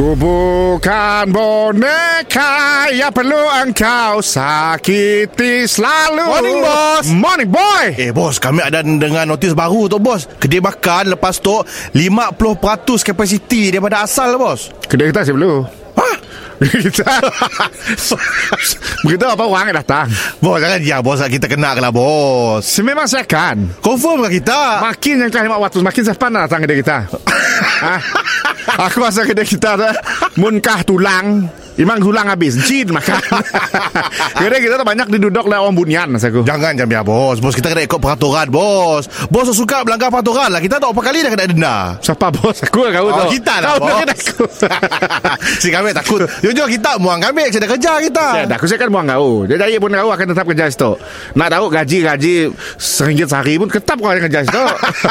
Ku bukan boneka yang perlu engkau sakiti selalu. Morning, bos. Morning, boy. Eh bos kami ada dengar notis baru tu bos Kedai makan lepas tu 50% kapasiti daripada asal bos Kedai kita sebelum. Hah? kita. Begitu apa orang yang datang? Bos jangan ya bos kita kena lah bos Sememang saya akan. Confirm ke kita Makin yang kah lima waktu Makin saya pandang datang kedai kita ha? Aku rasa kedai kita tu Munkah tulang. Imang tulang habis. Jin makan. Kedai kita tu banyak diduduk oleh orang bunian Masa aku. Jangan jangan ya bos. Bos kita kena ikut peraturan bos. Bos suka melanggar peraturan lah. Kita tak berapa kali dah kena denda. Siapa bos? Aku kau Oh, tu kita lah Kau bos. aku. Si kami takut. Jujur kita Muang kami dah kerja kita. Ya, dah aku saya kan buang kau. Dia jaya pun kau akan tetap kerja situ. Nak tahu gaji-gaji seringgit sehari pun tetap kau akan kerja situ.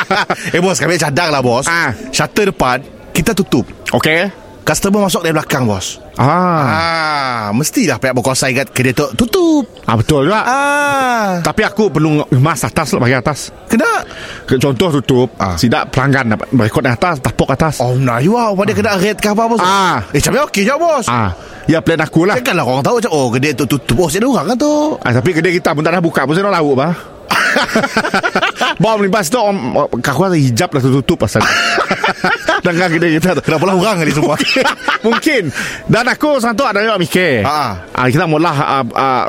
Eh bos kami cadang lah bos. Ah. Shutter depan Kita tutup Okey. Customer masuk dari belakang bos Ah. Ah, mestilah pihak berkuasa ingat kedai tu tutup. ah betul juga. Ah, Tapi aku perlu emas atas lah bagi atas. kena. Ke- Contoh tutup, Ah. sidak pelanggan dapat berikut atas, tapuk atas. Oh, nah, you ah, pada kena rate ke apa bos? Ah. Eh, macam okey je bos. Ah, ya plan aku lah. Janganlah orang tahu macam oh kedai tu tutup. Oh, saya orang kan tu. Ah, tapi kedai kita pun tak dah buka pun saya nak lauk bah. Bawa melipas tu om, Kaku ada hijab lah tutup pasal Dengan kedai kita Kenapa lah orang kali semua? Mungkin Dan aku satu ada yang mikir Ah. ah, Kita mula uh, uh,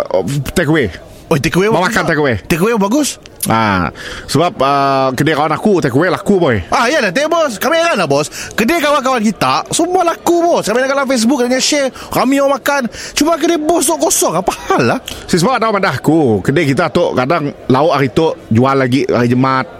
Take away Oh, take away makan tak? take away. Take away bagus. ah, Sebab uh, Kedai kawan aku Take away laku boy Ah, ya dah, teh bos. Kami heran lah bos. Kedai kawan-kawan kita semua laku bos. Kami dalam Facebook dan share. Kami orang makan. Cuma kedai bos tu kosong. Apa hal lah? Si sebab ada pada aku Kedai kita tu Kadang lauk hari tu Jual lagi hari Jumat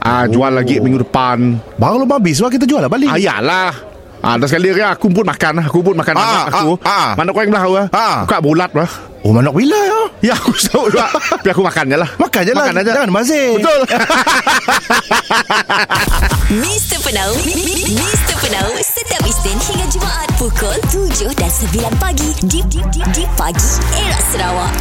ah, Jual lagi minggu depan Baru belum habis. Sebab kita jual lah balik. Ayalah Ah, dan sekali lagi aku pun makan Aku pun makan Ah, anak aku ah, ah. Mana kau yang belah ah? Ah. Buka bulat lah Oh, manok bila ya? Ya aku tahu juga Tapi aku makan je lah Makan je lah. Makan aja Jangan mazir. Betul Mr. Penau Mr. Penau Setiap Isnin hingga Jumaat Pukul 7 dan 9 pagi Di, di, di, di pagi Era Sarawak